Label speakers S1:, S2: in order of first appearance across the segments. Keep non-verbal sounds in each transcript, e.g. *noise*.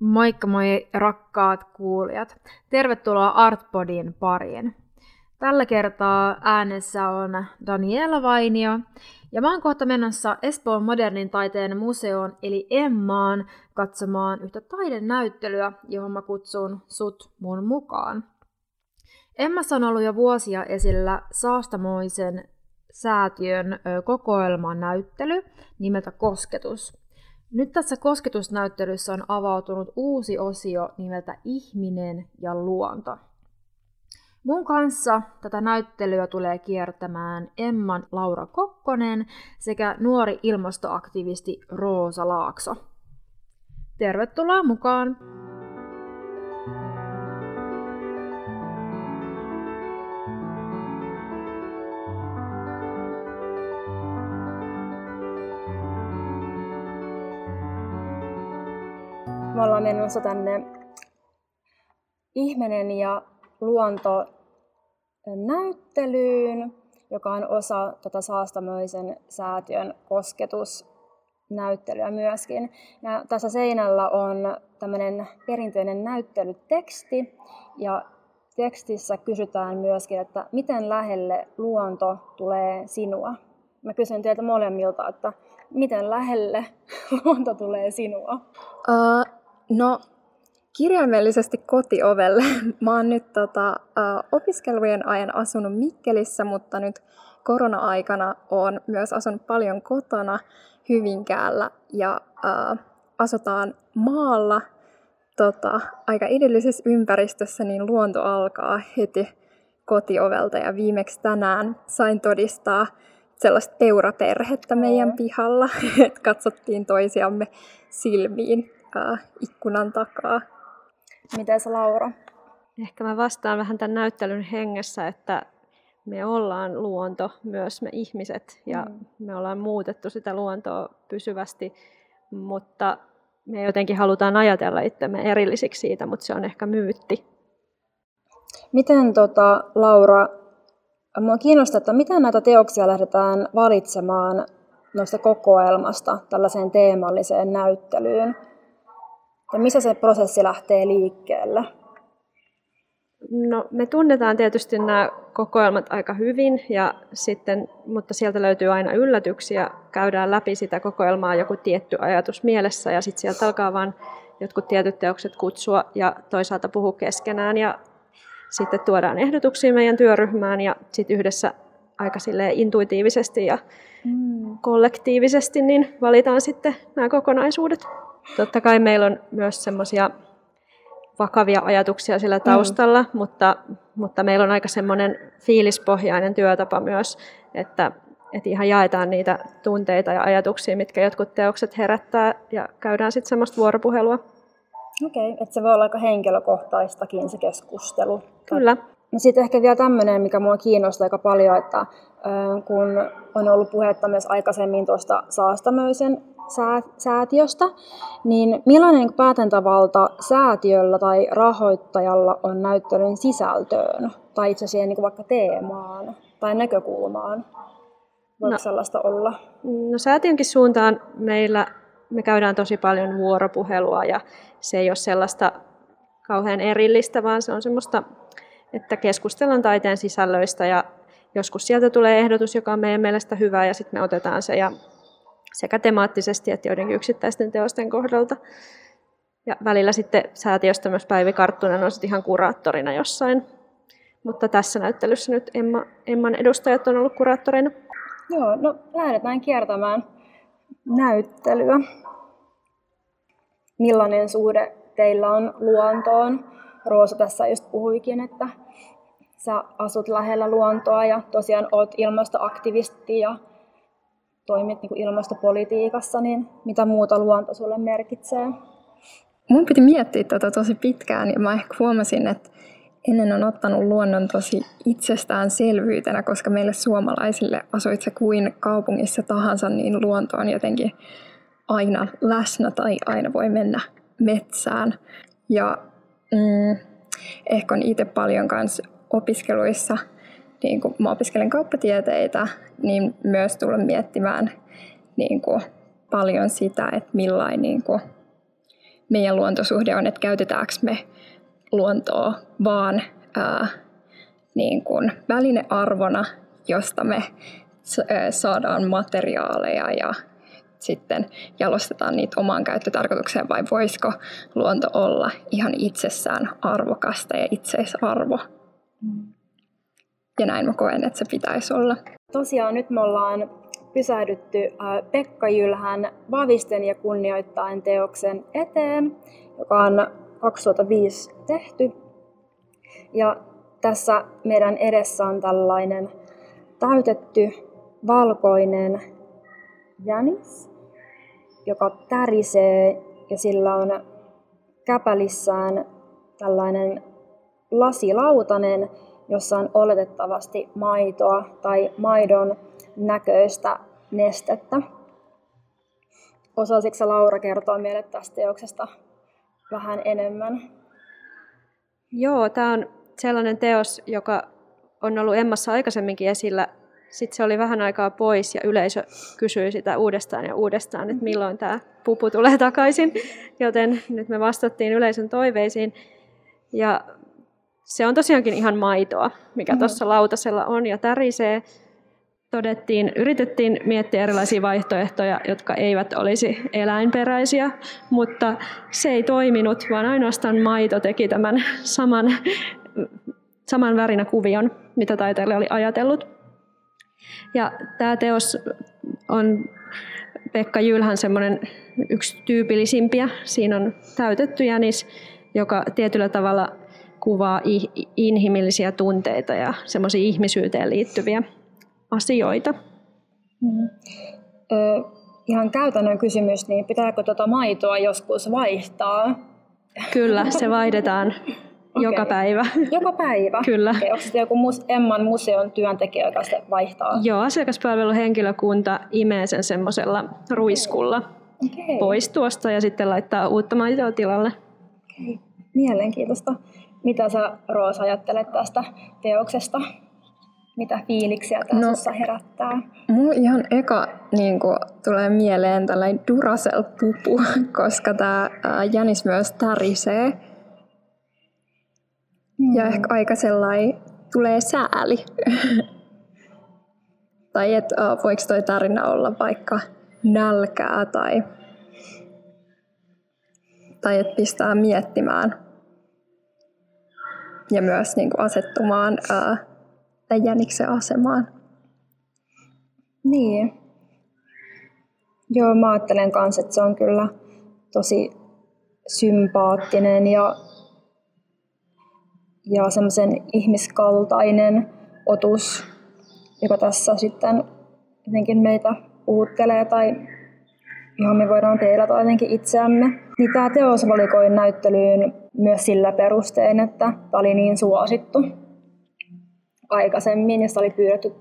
S1: Moikka moi rakkaat kuulijat. Tervetuloa Artpodin pariin. Tällä kertaa äänessä on Daniela Vainio ja mä oon kohta menossa Espoon modernin taiteen museoon eli Emmaan katsomaan yhtä taidenäyttelyä, johon mä kutsun sut mun mukaan. Emmassa on ollut jo vuosia esillä Saastamoisen säätiön kokoelman näyttely nimeltä Kosketus. Nyt tässä kosketusnäyttelyssä on avautunut uusi osio nimeltä Ihminen ja luonto. Mun kanssa tätä näyttelyä tulee kiertämään Emman Laura Kokkonen sekä nuori ilmastoaktivisti Roosa Laakso. Tervetuloa mukaan!
S2: Me ollaan menossa tänne Ihminen ja luonto näyttelyyn, joka on osa tätä Saastamöisen säätiön kosketusnäyttelyä myöskin. Ja tässä seinällä on tämmöinen perinteinen näyttelyteksti ja tekstissä kysytään myöskin, että miten lähelle luonto tulee sinua. Mä kysyn teiltä molemmilta, että miten lähelle *laughs* luonto tulee sinua?
S3: Uh, no kirjaimellisesti kotiovelle. *laughs* Mä oon nyt tota, opiskelujen ajan asunut Mikkelissä, mutta nyt korona-aikana on myös asunut paljon kotona Hyvinkäällä ja uh, asutaan maalla. Tota, aika idyllisessä ympäristössä, niin luonto alkaa heti kotiovelta. Ja viimeksi tänään sain todistaa sellaista peuraperhettä meidän pihalla, *laughs* että katsottiin toisiamme silmiin äh, ikkunan takaa.
S2: Mites Laura?
S4: Ehkä mä vastaan vähän tämän näyttelyn hengessä, että me ollaan luonto, myös me ihmiset, ja mm. me ollaan muutettu sitä luontoa pysyvästi, mutta me jotenkin halutaan ajatella itsemme erillisiksi siitä, mutta se on ehkä myytti.
S2: Miten tota, Laura, minua kiinnostaa, että miten näitä teoksia lähdetään valitsemaan noista kokoelmasta tällaiseen teemalliseen näyttelyyn? Ja missä se prosessi lähtee liikkeelle?
S4: No, me tunnetaan tietysti nämä kokoelmat aika hyvin, ja sitten, mutta sieltä löytyy aina yllätyksiä. Käydään läpi sitä kokoelmaa joku tietty ajatus mielessä, ja sitten sieltä alkaa vain jotkut tietyt teokset kutsua ja toisaalta puhua keskenään. Ja sitten tuodaan ehdotuksia meidän työryhmään, ja sitten yhdessä aika intuitiivisesti ja mm. kollektiivisesti niin valitaan sitten nämä kokonaisuudet. Totta kai meillä on myös semmoisia vakavia ajatuksia sillä mm. taustalla, mm. mutta, mutta meillä on aika semmoinen fiilispohjainen työtapa myös, että, että ihan jaetaan niitä tunteita ja ajatuksia, mitkä jotkut teokset herättää ja käydään sitten semmoista vuoropuhelua.
S2: Okei, okay, että se voi olla aika henkilökohtaistakin se keskustelu.
S4: Kyllä.
S2: No sitten ehkä vielä tämmöinen, mikä mua kiinnostaa aika paljon, että kun on ollut puhetta myös aikaisemmin tuosta Saastamöisen säätiöstä, niin millainen päätäntävalta säätiöllä tai rahoittajalla on näyttelyn sisältöön tai itse asiassa niin vaikka teemaan tai näkökulmaan? Voiko no, sellaista olla?
S4: No säätiönkin suuntaan meillä me käydään tosi paljon vuoropuhelua ja se ei ole sellaista kauhean erillistä, vaan se on semmoista, että keskustellaan taiteen sisällöistä ja joskus sieltä tulee ehdotus, joka on meidän mielestä hyvä ja sitten me otetaan se ja sekä temaattisesti että joidenkin yksittäisten teosten kohdalta. Ja välillä sitten säätiöstä myös Päivi Karttunen on sitten ihan kuraattorina jossain. Mutta tässä näyttelyssä nyt Emma, Emman edustajat on ollut kuraattoreina.
S2: Joo, no lähdetään kiertämään näyttelyä. Millainen suhde teillä on luontoon? Roosa tässä just puhuikin, että sä asut lähellä luontoa ja tosiaan oot ilmastoaktivisti ja toimit niin ilmastopolitiikassa, niin mitä muuta luonto sulle merkitsee?
S3: Mun piti miettiä tätä tosi pitkään ja mä ehkä huomasin, että ennen on ottanut luonnon tosi itsestäänselvyytenä, koska meille suomalaisille asuit se kuin kaupungissa tahansa, niin luonto on jotenkin aina läsnä tai aina voi mennä metsään. Ja mm, ehkä on itse paljon kanssa opiskeluissa niin kuin mä opiskelen kauppatieteitä, niin myös tulen miettimään niin kuin paljon sitä, että millainen, niin kuin, meidän luontosuhde on, että käytetäänkö me luontoa vaan ää, niin kuin välinearvona, josta me saadaan materiaaleja ja sitten jalostetaan niitä omaan käyttötarkoitukseen vai voisiko luonto olla ihan itsessään arvokasta ja itseisarvo. Ja näin mä koen, että se pitäisi olla.
S2: Tosiaan nyt me ollaan pysähdytty Pekka Jylhän Vavisten ja kunnioittain teoksen eteen, joka on 2005 tehty. Ja tässä meidän edessä on tällainen täytetty valkoinen jänis, joka tärisee ja sillä on käpälissään tällainen lasilautanen, jossa on oletettavasti maitoa tai maidon näköistä nestettä. Osaisitko Laura kertoa meille tästä teoksesta vähän enemmän?
S4: Joo, tämä on sellainen teos, joka on ollut Emmassa aikaisemminkin esillä. Sitten se oli vähän aikaa pois ja yleisö kysyi sitä uudestaan ja uudestaan, että milloin tämä pupu tulee takaisin. Joten nyt me vastattiin yleisön toiveisiin. Ja se on tosiaankin ihan maitoa, mikä mm. tuossa lautasella on ja tärisee. Todettiin, yritettiin miettiä erilaisia vaihtoehtoja, jotka eivät olisi eläinperäisiä, mutta se ei toiminut, vaan ainoastaan maito teki tämän saman, saman värinä kuvion, mitä taiteilija oli ajatellut. Ja tämä teos on Pekka Jylhän semmoinen yksi tyypillisimpiä. Siinä on täytetty jänis, joka tietyllä tavalla kuvaa inhimillisiä tunteita ja semmoisia ihmisyyteen liittyviä asioita. Mm.
S2: Ö, ihan käytännön kysymys, niin pitääkö tuota maitoa joskus vaihtaa?
S4: Kyllä, se vaihdetaan *laughs* okay. joka päivä.
S2: Joka päivä?
S4: Kyllä.
S2: Okay, onko joku Emman museon työntekijä, joka se vaihtaa?
S4: Joo, asiakaspalveluhenkilökunta imee sen semmoisella ruiskulla okay. pois tuosta ja sitten laittaa uutta maitoa tilalle.
S2: Okay. Mielenkiintoista. Mitä sä Roosa ajattelet tästä teoksesta? Mitä fiiliksiä tässä no, herättää?
S3: Mulla ihan eka niin kuin, tulee mieleen tällainen Duracell-pupu, *laughs* koska tämä jänis myös tärisee. Mm. Ja ehkä aika sellainen tulee sääli. *laughs* tai että voiko toi tarina olla vaikka nälkää tai, tai että pistää miettimään ja myös niin kuin asettumaan ää, tämän jäniksen asemaan.
S2: Niin. Joo, mä ajattelen kanssa, että se on kyllä tosi sympaattinen ja, ja semmoisen ihmiskaltainen otus, joka tässä sitten jotenkin meitä puhuttelee tai johon me voidaan peilata jotenkin itseämme. Niin tämä teos valikoi näyttelyyn myös sillä perustein, että tämä oli niin suosittu aikaisemmin ja sitä oli pyydetty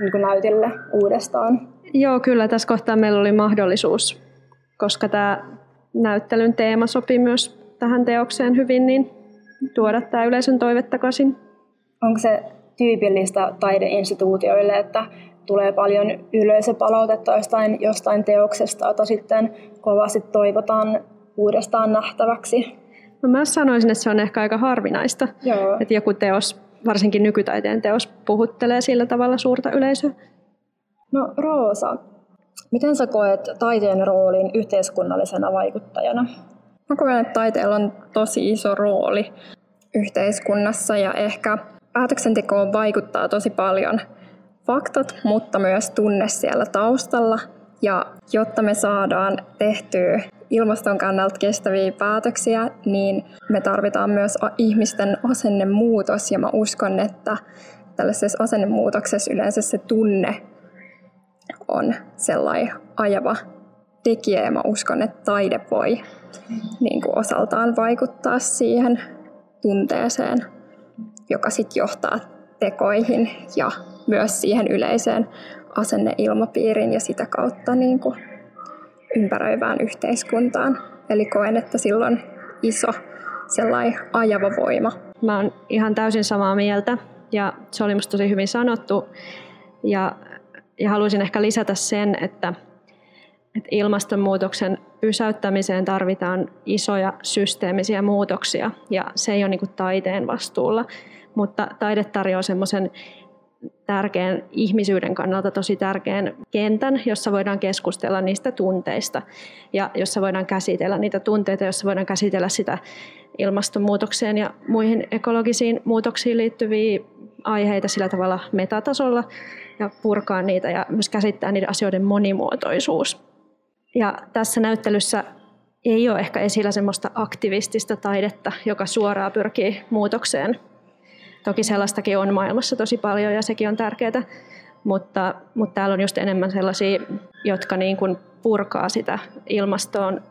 S2: niin näytille uudestaan.
S4: Joo, kyllä tässä kohtaa meillä oli mahdollisuus, koska tämä näyttelyn teema sopi myös tähän teokseen hyvin, niin tuoda tämä yleisön toive takaisin.
S2: Onko se tyypillistä taideinstituutioille, että tulee paljon yleisöpalautetta jostain, jostain teoksesta, jota sitten kovasti toivotaan uudestaan nähtäväksi.
S4: No mä sanoisin, että se on ehkä aika harvinaista, Joo. että joku teos, varsinkin nykytaiteen teos, puhuttelee sillä tavalla suurta yleisöä.
S2: No Roosa, miten sä koet taiteen roolin yhteiskunnallisena vaikuttajana?
S3: Mä koen, että taiteella on tosi iso rooli yhteiskunnassa ja ehkä päätöksentekoon vaikuttaa tosi paljon faktat, mutta myös tunne siellä taustalla. Ja jotta me saadaan tehtyä ilmaston kannalta kestäviä päätöksiä, niin me tarvitaan myös ihmisten asennemuutos. Ja mä uskon, että tällaisessa asennemuutoksessa yleensä se tunne on sellainen ajava tekijä. Ja mä uskon, että taide voi niin kuin osaltaan vaikuttaa siihen tunteeseen, joka sitten johtaa tekoihin ja myös siihen yleiseen asenneilmapiiriin ja sitä kautta niin kuin ympäröivään yhteiskuntaan. Eli koen, että silloin iso sellainen ajava voima.
S4: Mä oon ihan täysin samaa mieltä ja se oli musta tosi hyvin sanottu. Ja, ja haluaisin ehkä lisätä sen, että että ilmastonmuutoksen pysäyttämiseen tarvitaan isoja systeemisiä muutoksia ja se ei ole niin taiteen vastuulla, mutta taide tarjoaa semmoisen tärkeän ihmisyyden kannalta tosi tärkeän kentän, jossa voidaan keskustella niistä tunteista ja jossa voidaan käsitellä niitä tunteita, jossa voidaan käsitellä sitä ilmastonmuutokseen ja muihin ekologisiin muutoksiin liittyviä aiheita sillä tavalla metatasolla ja purkaa niitä ja myös käsittää niiden asioiden monimuotoisuus. Ja tässä näyttelyssä ei ole ehkä esillä semmoista aktivistista taidetta, joka suoraan pyrkii muutokseen. Toki sellaistakin on maailmassa tosi paljon ja sekin on tärkeää, mutta, mutta täällä on just enemmän sellaisia, jotka niin kuin purkaa sitä ilmastoon,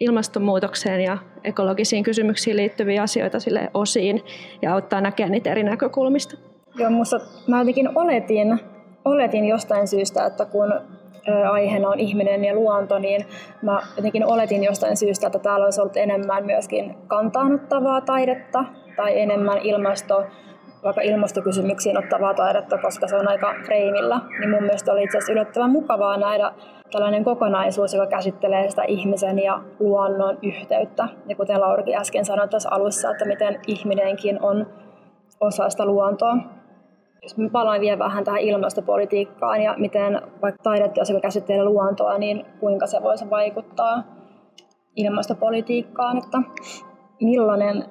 S4: ilmastonmuutokseen ja ekologisiin kysymyksiin liittyviä asioita sille osiin ja auttaa näkemään niitä eri näkökulmista.
S2: Joo, musta mä jotenkin oletin, oletin jostain syystä, että kun aiheena on ihminen ja luonto, niin mä jotenkin oletin jostain syystä, että täällä olisi ollut enemmän myöskin kantaanottavaa taidetta tai enemmän ilmasto, vaikka ilmastokysymyksiin ottavaa taidetta, koska se on aika freimillä. Niin mun mielestä oli itse asiassa yllättävän mukavaa nähdä tällainen kokonaisuus, joka käsittelee sitä ihmisen ja luonnon yhteyttä. Ja kuten Laurikin äsken sanoi tässä alussa, että miten ihminenkin on osa sitä luontoa. Jos mä palaan vielä vähän tähän ilmastopolitiikkaan ja miten vaikka taideteos, joka käsittelee luontoa, niin kuinka se voisi vaikuttaa ilmastopolitiikkaan, että millainen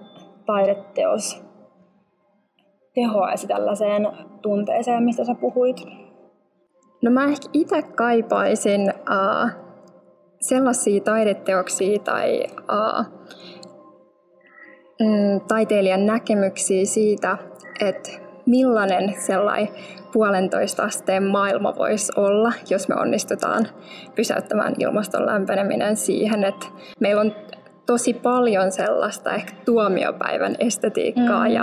S2: taideteos tehoaisi tällaiseen tunteeseen, mistä sä puhuit?
S3: No mä ehkä itse kaipaisin uh, sellaisia taideteoksia tai uh, mm, taiteilijan näkemyksiä siitä, että millainen sellainen puolentoista asteen maailma voisi olla, jos me onnistutaan pysäyttämään ilmaston lämpeneminen siihen, että meillä on tosi paljon sellaista ehkä tuomiopäivän estetiikkaa mm. ja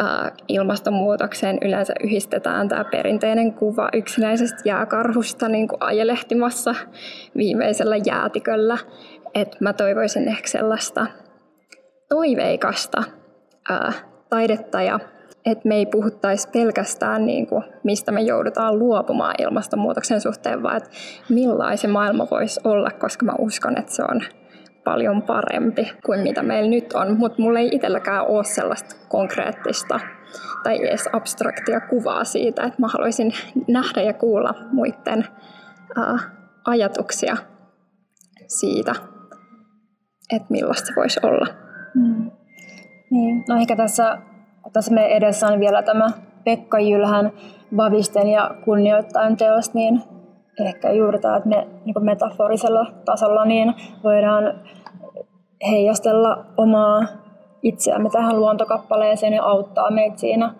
S3: äh, ilmastonmuutokseen yleensä yhdistetään tämä perinteinen kuva yksinäisestä jääkarhusta niin kuin ajelehtimassa viimeisellä jäätiköllä. Et mä toivoisin ehkä sellaista toiveikasta äh, taidetta ja että me ei puhuttaisi pelkästään niin kuin, mistä me joudutaan luopumaan ilmastonmuutoksen suhteen, vaan että millaisen maailma voisi olla, koska mä uskon, että se on paljon parempi kuin mitä meillä nyt on. Mutta mulla ei itselläkään ole sellaista konkreettista tai edes abstraktia kuvaa siitä, että mä haluaisin nähdä ja kuulla muiden uh, ajatuksia siitä, että millaista voisi olla. Mm.
S2: Niin. No ehkä tässä tässä meidän edessä on vielä tämä Pekka Jylhän Vavisten ja kunnioittaen teos, niin ehkä juuri tämä, että me niin metaforisella tasolla niin voidaan heijastella omaa itseämme tähän luontokappaleeseen ja auttaa meitä siinä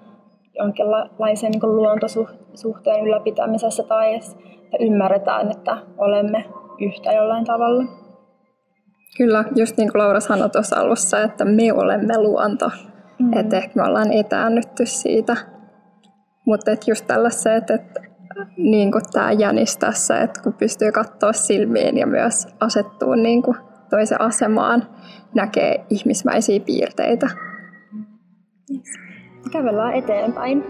S2: jonkinlaisen niin luontosuhteen ylläpitämisessä tai että ymmärretään, että olemme yhtä jollain tavalla.
S3: Kyllä, just niin kuin Laura sanoi tuossa alussa, että me olemme luonto. Mm. Että ehkä me ollaan etäännytty siitä. Mutta just tällaiset, että niin kuin tämä jänis tässä, että kun pystyy katsoa silmiin ja myös asettuu niin kuin toisen asemaan, näkee ihmismäisiä piirteitä.
S2: Yes. Kävellään eteenpäin.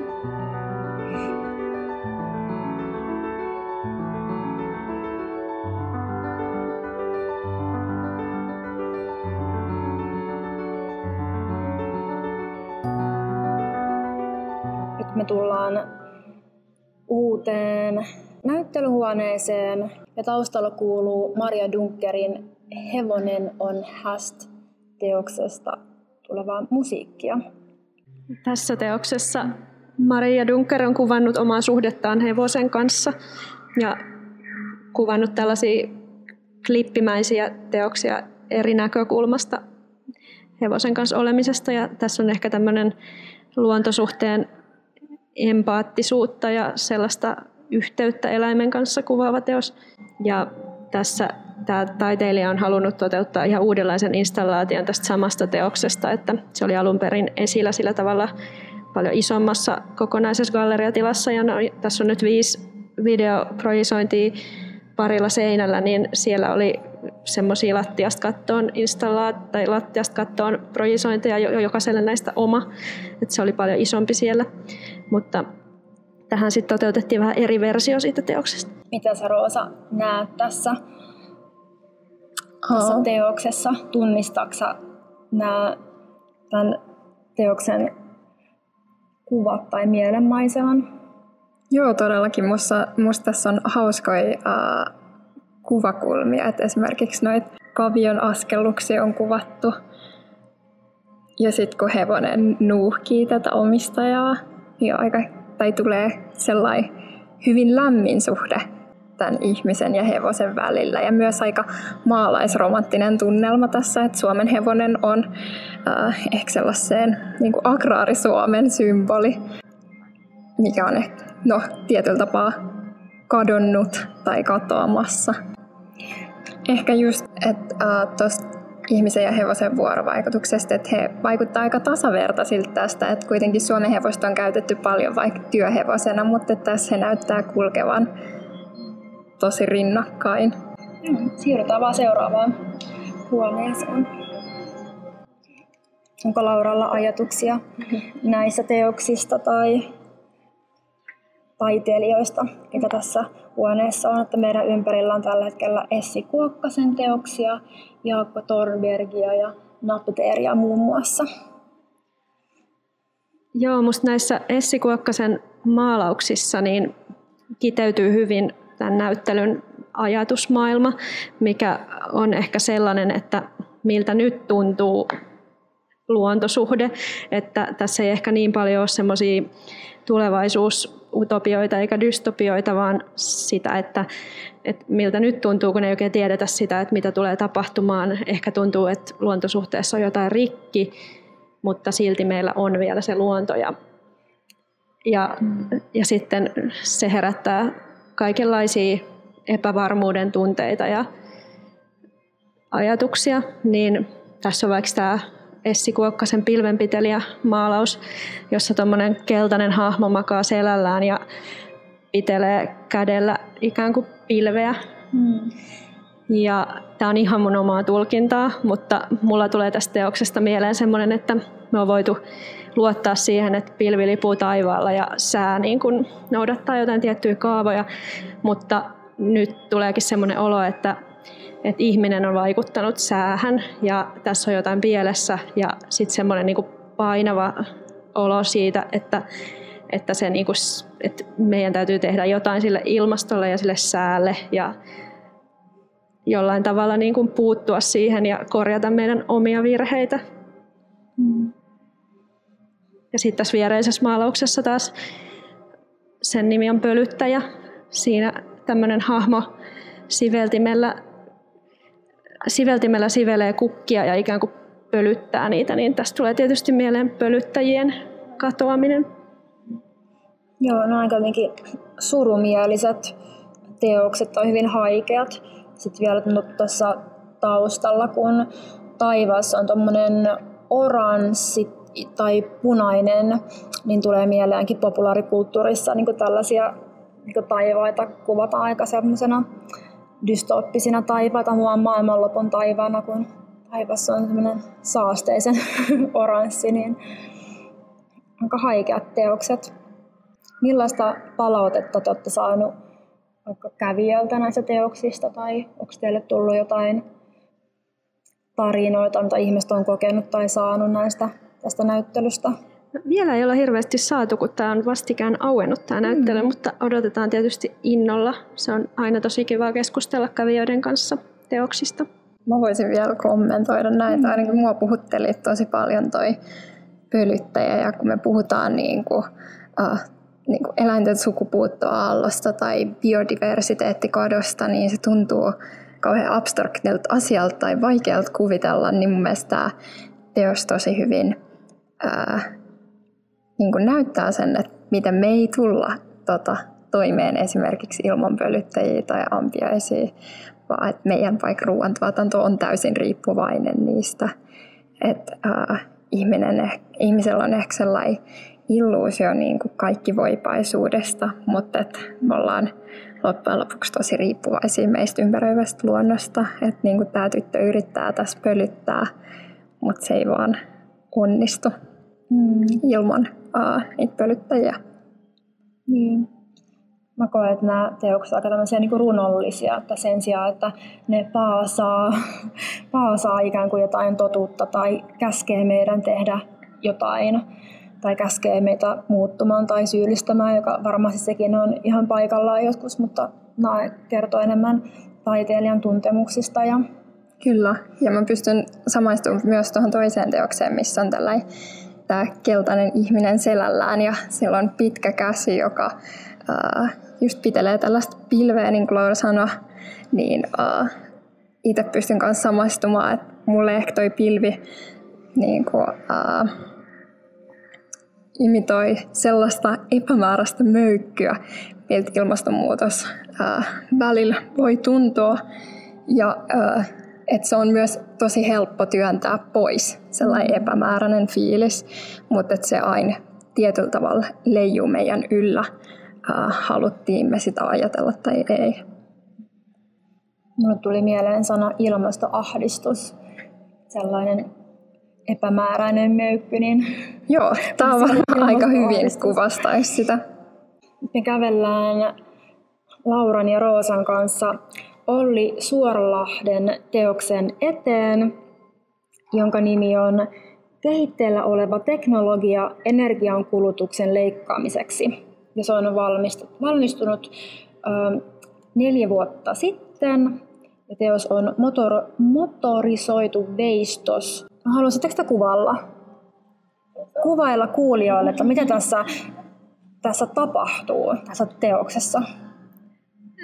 S2: Uuteen näyttelyhuoneeseen ja taustalla kuuluu Maria Dunkerin Hevonen on häst teoksesta tulevaa musiikkia.
S4: Tässä teoksessa Maria Dunker on kuvannut omaa suhdettaan hevosen kanssa ja kuvannut tällaisia klippimäisiä teoksia eri näkökulmasta hevosen kanssa olemisesta. Ja tässä on ehkä tämmöinen luontosuhteen empaattisuutta ja sellaista yhteyttä eläimen kanssa kuvaava teos. Ja tässä tämä taiteilija on halunnut toteuttaa ihan uudenlaisen installaation tästä samasta teoksesta, että se oli alun perin esillä sillä tavalla paljon isommassa kokonaisessa galleriatilassa ja no, tässä on nyt viisi videoprojisointia parilla seinällä, niin siellä oli semmoisia lattiasta kattoon installaat tai lattiasta kattoon projisointeja, jo, jokaiselle näistä oma, että se oli paljon isompi siellä. Mutta tähän sitten toteutettiin vähän eri versio siitä teoksesta.
S2: Mitä sä Roosa näet tässä tässä teoksessa. Tunnistaksä nämä, tämän teoksen kuvat tai mielenmaiseman?
S3: Joo, todellakin. Musta, musta tässä on hauskoja äh, kuvakulmia. Et esimerkiksi noita kavion askelluksia on kuvattu. Ja sitten kun hevonen nuuhkii tätä omistajaa, niin aika, tai tulee sellainen hyvin lämmin suhde tämän ihmisen ja hevosen välillä. Ja myös aika maalaisromanttinen tunnelma tässä, että Suomen hevonen on äh, ehkä sellaiseen niin agraarisuomen symboli, mikä on ehkä, no, tietyllä tapaa kadonnut tai katoamassa. Ehkä just, että äh, tuosta ihmisen ja hevosen vuorovaikutuksesta, että he vaikuttavat aika tasavertaisilta tästä, että kuitenkin Suomen hevosta on käytetty paljon vaikka työhevosena, mutta tässä he näyttää kulkevan tosi rinnakkain.
S2: Siirrytään vaan seuraavaan huoneeseen. Onko Lauralla ajatuksia näistä teoksista tai taiteilijoista, mitä tässä huoneessa on, että meidän ympärillä on tällä hetkellä Essi Kuokkasen teoksia, Jaakko Torbergia ja Napteeria muun muassa.
S4: Joo, musta näissä Essi Kuokkasen maalauksissa niin kiteytyy hyvin tämän näyttelyn ajatusmaailma, mikä on ehkä sellainen, että miltä nyt tuntuu luontosuhde, että tässä ei ehkä niin paljon ole semmoisia tulevaisuusutopioita eikä dystopioita, vaan sitä, että, että miltä nyt tuntuu, kun ei oikein tiedetä sitä, että mitä tulee tapahtumaan. Ehkä tuntuu, että luontosuhteessa on jotain rikki, mutta silti meillä on vielä se luonto ja, ja, ja sitten se herättää kaikenlaisia epävarmuuden tunteita ja ajatuksia, niin tässä on vaikka tämä Essi Kuokkasen pilvenpitelijä maalaus, jossa tuommoinen keltainen hahmo makaa selällään ja pitelee kädellä ikään kuin pilveä. Mm. Ja tämä on ihan mun omaa tulkintaa, mutta mulla tulee tästä teoksesta mieleen semmoinen, että me on voitu luottaa siihen, että pilvi lipuu taivaalla ja sää niin kun noudattaa jotain tiettyjä kaavoja, mutta nyt tuleekin semmoinen olo, että että ihminen on vaikuttanut säähän ja tässä on jotain pielessä ja sitten semmoinen niin painava olo siitä, että, että, se niin kuin, että meidän täytyy tehdä jotain sille ilmastolle ja sille säälle ja jollain tavalla niin kuin puuttua siihen ja korjata meidän omia virheitä. Mm. Ja sitten tässä viereisessä maalauksessa taas sen nimi on Pölyttäjä. Siinä tämmöinen hahmo siveltimellä siveltimellä sivelee kukkia ja ikään kuin pölyttää niitä, niin tästä tulee tietysti mieleen pölyttäjien katoaminen.
S2: Joo, no aika surumieliset teokset tai hyvin haikeat. Sitten vielä tuossa taustalla, kun taivas on tuommoinen oranssi tai punainen, niin tulee mieleenkin populaarikulttuurissa niin tällaisia niin taivaita kuvataan aika semmoisena dystoppisina taivaita muun maailmanlopun taivaana, kun taivas on semmoinen saasteisen *laughs* oranssi, niin aika haikeat teokset. Millaista palautetta te olette saaneet vaikka kävijältä näistä teoksista, tai onko teille tullut jotain tarinoita, mitä ihmiset on kokenut tai saanut näistä tästä näyttelystä?
S4: Vielä ei ole hirveästi saatu, kun tämä on vastikään auennut tämä näyttely, mm. mutta odotetaan tietysti innolla. Se on aina tosi kiva keskustella kävijöiden kanssa teoksista.
S3: Mä voisin vielä kommentoida näitä. Mm. Ainakin mua puhutteli tosi paljon toi pölyttäjä ja kun me puhutaan niin kuin, uh, niin kuin eläinten sukupuuttoaallosta tai biodiversiteettikadosta, niin se tuntuu kauhean abstraktilta asialta tai vaikealta kuvitella, niin mun mielestä tämä teos tosi hyvin ää, niin kuin näyttää sen, että miten me ei tulla tota, toimeen esimerkiksi ilman pölyttäjiä tai ampiaisia, vaan että meidän vaikka ruoantuotanto on täysin riippuvainen niistä. Että äh, ihminen, ihmisellä on ehkä sellainen illuusio niin kuin kaikki voipaisuudesta, mutta että me ollaan loppujen lopuksi tosi riippuvaisia meistä ympäröivästä luonnosta. Että niin kuin tämä tyttö yrittää tässä pölyttää, mutta se ei vaan onnistu mm. ilman aa, niitä pölyttäjiä.
S2: Niin. mä koen, että nämä teokset ovat aika tämmöisiä niin runollisia, että sen sijaan, että ne paasaa, *laughs* paasaa ikään kuin jotain totuutta tai käskee meidän tehdä jotain tai käskee meitä muuttumaan tai syyllistämään, joka varmasti sekin on ihan paikallaan joskus, mutta nämä kertoo enemmän taiteilijan tuntemuksista. Ja...
S3: Kyllä, ja mä pystyn samaistumaan myös tuohon toiseen teokseen, missä on tällainen tämä keltainen ihminen selällään ja sillä on pitkä käsi, joka äh, just pitelee tällaista pilveä, niin kuin Laura sanoi, niin uh, itse pystyn kanssa samastumaan, että mulle ehkä toi pilvi niin kuin, uh, imitoi sellaista epämääräistä möykkyä, miltä ilmastonmuutos uh, välillä voi tuntua. Ja uh, että se on myös tosi helppo työntää pois, sellainen epämääräinen fiilis, mutta että se aina tietyllä tavalla leijuu meidän yllä äh, haluttiin me sitä ajatella tai ei.
S2: Mulle tuli mieleen sana ilmastoahdistus, sellainen epämääräinen möykky. Niin *laughs*
S3: Joo, tämä on varmaan aika hyvin kuvastaisi sitä.
S2: Me kävellään Lauran ja Roosan kanssa Olli Suorlahden teoksen eteen, jonka nimi on Kehitteellä oleva teknologia energiankulutuksen leikkaamiseksi ja se on valmistunut neljä vuotta sitten. Ja teos on motor, motorisoitu veistos. Haluaisitteko sitä kuvalla? Kuvailla kuulijoille, että mitä tässä, tässä tapahtuu tässä teoksessa?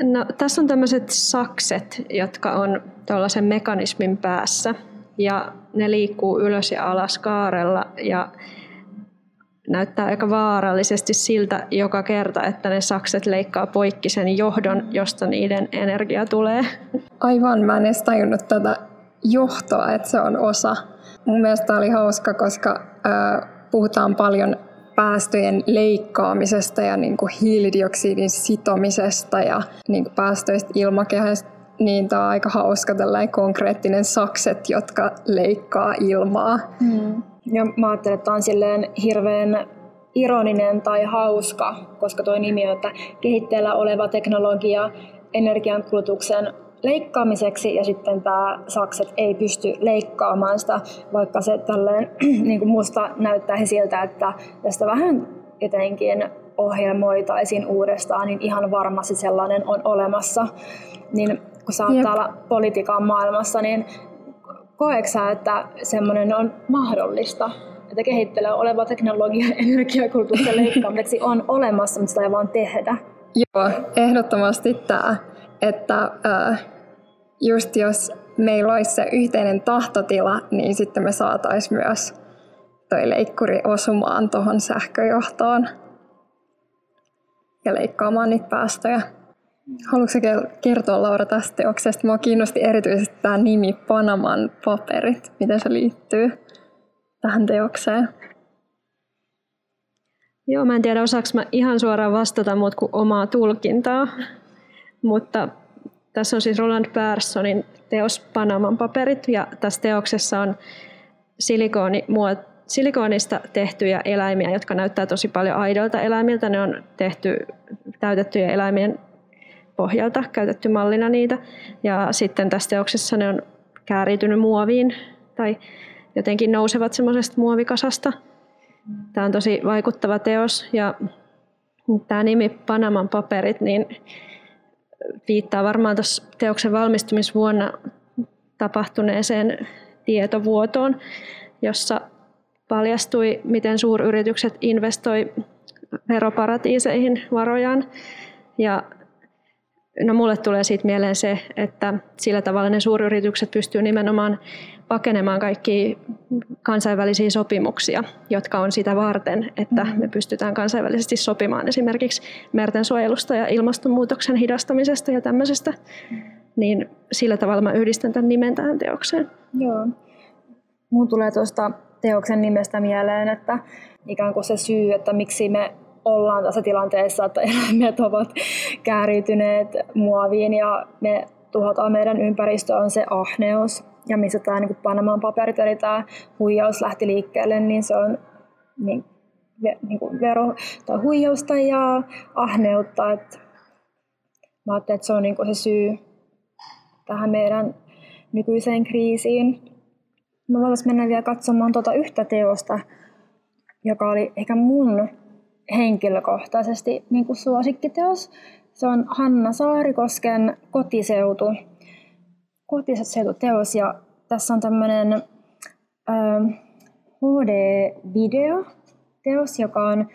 S4: No, tässä on tämmöiset sakset, jotka on tuollaisen mekanismin päässä. Ja ne liikkuu ylös ja alas kaarella. Ja näyttää aika vaarallisesti siltä joka kerta, että ne sakset leikkaa poikki sen johdon, josta niiden energia tulee.
S3: Aivan, mä en edes tajunnut tätä johtoa, että se on osa. Mun mielestä oli hauska, koska äh, puhutaan paljon päästöjen leikkaamisesta ja niin kuin hiilidioksidin sitomisesta ja niin kuin päästöistä ilmakehästä, niin tämä on aika hauska tällainen konkreettinen sakset, jotka leikkaa ilmaa. Mm.
S2: Ja mä ajattelen, että tämä on silleen hirveän ironinen tai hauska, koska tuo nimi on, että kehitteellä oleva teknologia energiankulutuksen leikkaamiseksi ja sitten tämä sakset ei pysty leikkaamaan sitä, vaikka se tälleen *clears throat* niin kuin musta näyttäisi siltä, että tästä vähän jotenkin ohjelmoitaisiin uudestaan, niin ihan varmasti sellainen on olemassa. Niin kun sä oot Jep. täällä politiikan maailmassa, niin koeksä, että semmoinen on mahdollista? Että kehittelee oleva teknologia energiakulutuksen leikkaamiseksi on olemassa, mutta sitä ei vaan tehdä.
S3: Joo, ehdottomasti tämä, että just jos meillä olisi se yhteinen tahtotila, niin sitten me saataisiin myös toi leikkuri osumaan tuohon sähköjohtoon ja leikkaamaan niitä päästöjä. Haluatko kertoa Laura tästä teoksesta? Mua kiinnosti erityisesti tämä nimi Panaman paperit. Miten se liittyy tähän teokseen?
S4: Joo, mä en tiedä osaako mä ihan suoraan vastata muut kuin omaa tulkintaa, mutta tässä on siis Roland Perssonin teos Panaman paperit ja tässä teoksessa on silikooni, silikoonista tehtyjä eläimiä, jotka näyttää tosi paljon aidolta eläimiltä. Ne on tehty täytettyjä eläimien pohjalta käytetty mallina niitä. Ja sitten tässä teoksessa ne on kääriytynyt muoviin tai jotenkin nousevat semmoisesta muovikasasta. Tämä on tosi vaikuttava teos ja tämä nimi Panaman paperit niin viittaa varmaan tuossa teoksen valmistumisvuonna tapahtuneeseen tietovuotoon, jossa paljastui, miten suuryritykset investoi veroparatiiseihin varojaan. Ja No mulle tulee siitä mieleen se, että sillä tavalla ne suuryritykset pystyvät nimenomaan pakenemaan kaikki kansainvälisiä sopimuksia, jotka on sitä varten, että me pystytään kansainvälisesti sopimaan esimerkiksi merten suojelusta ja ilmastonmuutoksen hidastamisesta ja tämmöisestä. Niin sillä tavalla mä yhdistän tämän nimen tähän teokseen.
S2: Joo. Mun tulee tuosta teoksen nimestä mieleen, että ikään kuin se syy, että miksi me ollaan tässä tilanteessa, että *laughs* eläimet ovat kääriytyneet muoviin ja me tuhotaan meidän ympäristö on se ahneus. Ja missä tämä niin Panaman paperit, eli tämä huijaus lähti liikkeelle, niin se on niin, niin kuin vero tai huijausta ja ahneutta. Että mä ajattelin, että se on niin kuin se syy tähän meidän nykyiseen kriisiin. Mä voitaisiin mennä vielä katsomaan tuota yhtä teosta, joka oli ehkä mun henkilökohtaisesti niin kuin suosikkiteos. Se on Hanna Saarikosken kotiseutu, kotiseututeos ja tässä on tämmöinen ähm, HD-video teos, joka on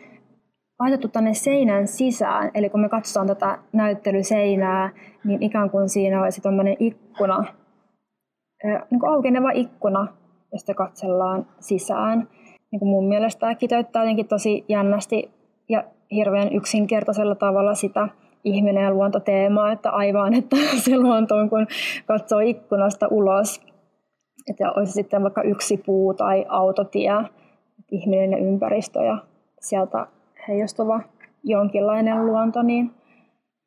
S2: laitettu tänne seinän sisään. Eli kun me katsotaan tätä näyttelyseinää, niin ikään kuin siinä olisi tämmöinen ikkuna, niin kuin aukeneva ikkuna, josta katsellaan sisään. Niin kuin mun mielestä tämä kiteyttää jotenkin tosi jännästi ja hirveän yksinkertaisella tavalla sitä ihminen ja luontoteemaa, että aivan, että *laughs* se luonto on kun katsoo ikkunasta ulos, että olisi sitten vaikka yksi puu tai autotie, ihminen ja ympäristö ja sieltä heijastuva jonkinlainen luonto, niin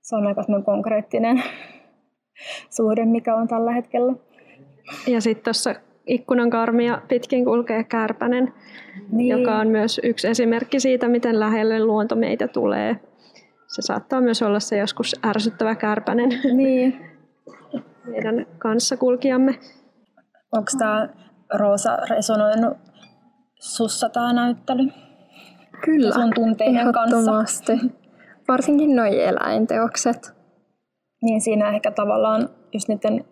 S2: se on aika konkreettinen *laughs* suhde, mikä on tällä hetkellä.
S4: Ja sitten tuossa ikkunan karmia pitkin kulkee kärpänen, niin. joka on myös yksi esimerkki siitä, miten lähelle luonto meitä tulee. Se saattaa myös olla se joskus ärsyttävä kärpänen
S2: niin. *laughs*
S4: meidän kanssakulkijamme.
S2: Onko tämä Roosa resonoinut sussa tämä näyttely?
S3: Kyllä,
S2: sun tunteiden kanssa.
S3: Varsinkin nuo eläinteokset.
S2: Niin siinä ehkä tavallaan just niiden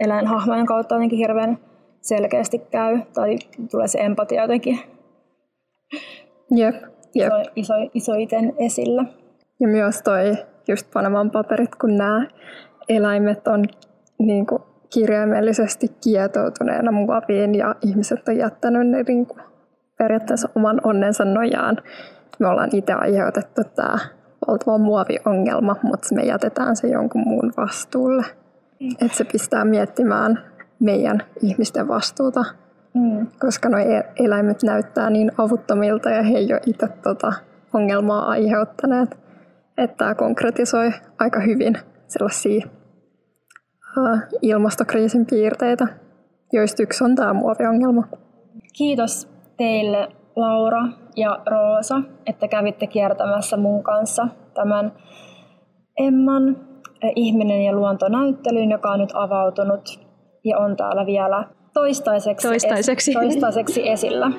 S2: eläinhahmojen kautta jotenkin hirveän selkeästi käy, tai tulee se empatia jotenkin
S3: jep, jep.
S2: Iso, iso, isoiten esillä.
S3: Ja myös toi just Panaman paperit, kun nämä eläimet on niin kuin kirjaimellisesti kietoutuneena muoviin ja ihmiset on jättänyt ne niin kuin periaatteessa oman onnensa nojaan. Me ollaan itse aiheutettu tämä valtava muoviongelma, mutta me jätetään se jonkun muun vastuulle. Mm. Että se pistää miettimään meidän ihmisten vastuuta, mm. koska nuo e- eläimet näyttää niin avuttomilta ja he ei ole itse tota ongelmaa aiheuttaneet. Että tämä konkretisoi aika hyvin sellaisia uh, ilmastokriisin piirteitä, joista yksi on tämä muoviongelma.
S2: Kiitos teille Laura ja Roosa, että kävitte kiertämässä mun kanssa tämän Emman Ihminen ja luontonäyttelyn, joka on nyt avautunut ja on täällä vielä toistaiseksi,
S4: toistaiseksi.
S2: Es, toistaiseksi esillä.